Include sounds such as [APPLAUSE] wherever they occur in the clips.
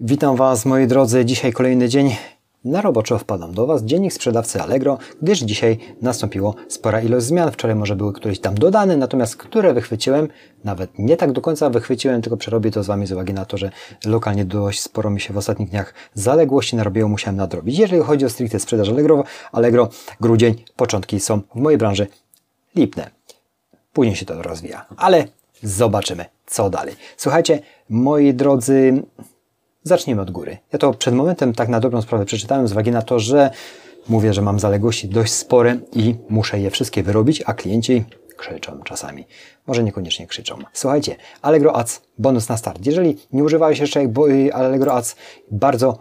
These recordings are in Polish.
Witam Was moi drodzy, dzisiaj kolejny dzień. Na roboczo wpadam do Was, dziennik sprzedawcy Allegro, gdyż dzisiaj nastąpiło spora ilość zmian. Wczoraj może były któreś tam dodane, natomiast które wychwyciłem, nawet nie tak do końca wychwyciłem, tylko przerobię to z Wami z uwagi na to, że lokalnie dość sporo mi się w ostatnich dniach zaległości narobiło, musiałem nadrobić. Jeżeli chodzi o stricte sprzedaż Allegro, Allegro, grudzień, początki są w mojej branży lipne. Później się to rozwija, ale zobaczymy, co dalej. Słuchajcie, moi drodzy, Zacznijmy od góry. Ja to przed momentem tak na dobrą sprawę przeczytałem z uwagi na to, że mówię, że mam zaległości dość spore i muszę je wszystkie wyrobić, a klienci krzyczą czasami. Może niekoniecznie krzyczą. Słuchajcie, Allegro Ads, bonus na start. Jeżeli nie używałeś jeszcze Allegro Ads, bardzo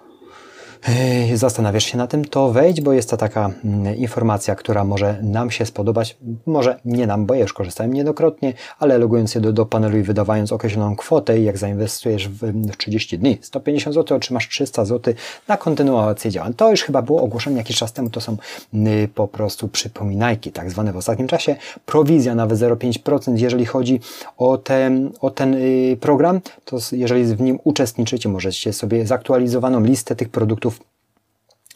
zastanawiasz się na tym, to wejdź, bo jest to taka mm, informacja, która może nam się spodobać, może nie nam, bo ja już korzystałem niejednokrotnie, ale logując się do, do panelu i wydawając określoną kwotę jak zainwestujesz w, w 30 dni 150 zł, otrzymasz 300 zł na kontynuację działań. To już chyba było ogłoszone jakiś czas temu, to są y, po prostu przypominajki, tak zwane w ostatnim czasie. Prowizja nawet 0,5%, jeżeli chodzi o ten, o ten y, program, to jeżeli w nim uczestniczycie, możecie sobie zaktualizowaną listę tych produktów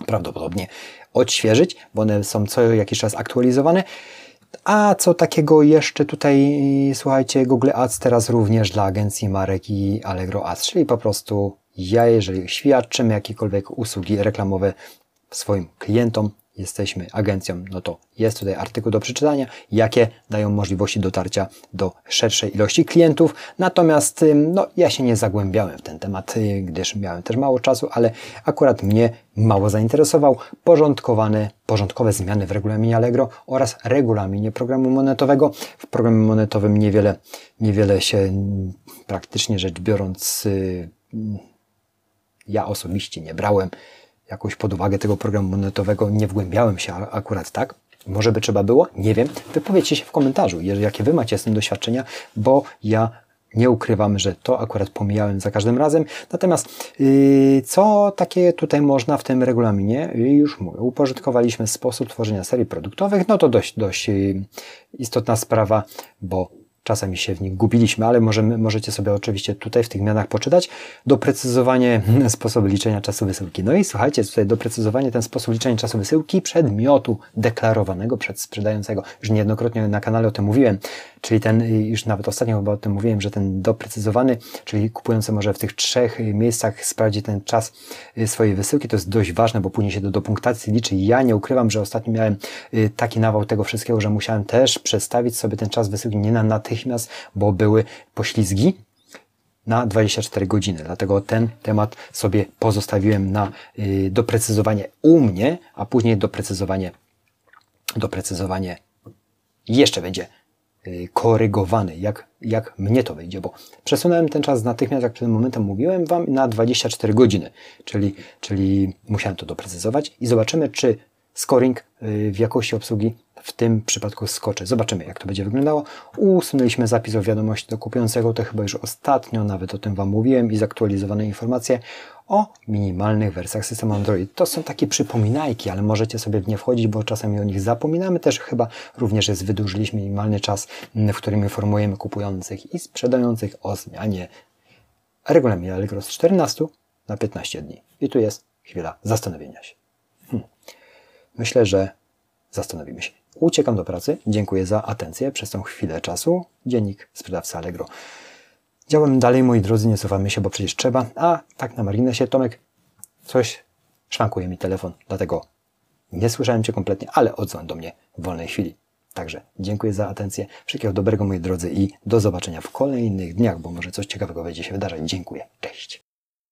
prawdopodobnie odświeżyć, bo one są co jakiś czas aktualizowane. A co takiego jeszcze tutaj, słuchajcie, Google Ads teraz również dla agencji marek i Allegro Ads, czyli po prostu ja, jeżeli świadczymy jakiekolwiek usługi reklamowe swoim klientom, jesteśmy agencją, no to jest tutaj artykuł do przeczytania, jakie dają możliwości dotarcia do szerszej ilości klientów. Natomiast no, ja się nie zagłębiałem w ten temat, y, gdyż miałem też mało czasu, ale akurat mnie mało zainteresował porządkowane, porządkowe zmiany w regulaminie Allegro oraz regulaminie programu monetowego. W programie monetowym niewiele, niewiele się praktycznie rzecz biorąc y, ja osobiście nie brałem jakoś pod uwagę tego programu monetowego, nie wgłębiałem się akurat tak. Może by trzeba było? Nie wiem. Wypowiedzcie się w komentarzu, jakie Wy macie z tym doświadczenia, bo ja nie ukrywam, że to akurat pomijałem za każdym razem. Natomiast yy, co takie tutaj można w tym regulaminie? Yy, już mówię, uporządkowaliśmy sposób tworzenia serii produktowych. No to dość, dość yy, istotna sprawa, bo czasami się w nich gubiliśmy, ale możemy, możecie sobie oczywiście tutaj w tych mianach poczytać. Doprecyzowanie [LAUGHS] sposobu liczenia czasu wysyłki. No i słuchajcie, tutaj doprecyzowanie ten sposób liczenia czasu wysyłki przedmiotu deklarowanego przez sprzedającego. Już niejednokrotnie na kanale o tym mówiłem, czyli ten, już nawet ostatnio chyba o tym mówiłem, że ten doprecyzowany, czyli kupujący może w tych trzech miejscach sprawdzi ten czas y, swojej wysyłki. To jest dość ważne, bo później się do, do punktacji liczy. Ja nie ukrywam, że ostatnio miałem y, taki nawał tego wszystkiego, że musiałem też przedstawić sobie ten czas wysyłki nie na natychmiast, bo były poślizgi na 24 godziny. Dlatego ten temat sobie pozostawiłem na y, doprecyzowanie u mnie, a później doprecyzowanie, doprecyzowanie jeszcze będzie y, korygowany, jak, jak mnie to wyjdzie, bo przesunąłem ten czas natychmiast, jak przed momentem mówiłem Wam, na 24 godziny, czyli, czyli musiałem to doprecyzować i zobaczymy, czy scoring y, w jakości obsługi w tym przypadku skoczy. Zobaczymy, jak to będzie wyglądało. Usunęliśmy zapis o wiadomości do kupującego, to chyba już ostatnio nawet o tym Wam mówiłem i zaktualizowane informacje o minimalnych wersjach systemu Android. To są takie przypominajki, ale możecie sobie w nie wchodzić, bo czasami o nich zapominamy. Też chyba również jest wydłużyliśmy minimalny czas, w którym informujemy kupujących i sprzedających o zmianie regulaminu Allegro z 14 na 15 dni. I tu jest chwila zastanowienia się. Hmm. Myślę, że zastanowimy się. Uciekam do pracy. Dziękuję za atencję przez tą chwilę czasu. Dziennik sprzedawca Allegro. Działam dalej, moi drodzy, nie cofamy się, bo przecież trzeba. A tak na marginesie, Tomek, coś szwankuje mi telefon, dlatego nie słyszałem Cię kompletnie, ale odzwoń do mnie w wolnej chwili. Także dziękuję za atencję. Wszystkiego dobrego, moi drodzy, i do zobaczenia w kolejnych dniach, bo może coś ciekawego będzie się wydarzać. Dziękuję. Cześć.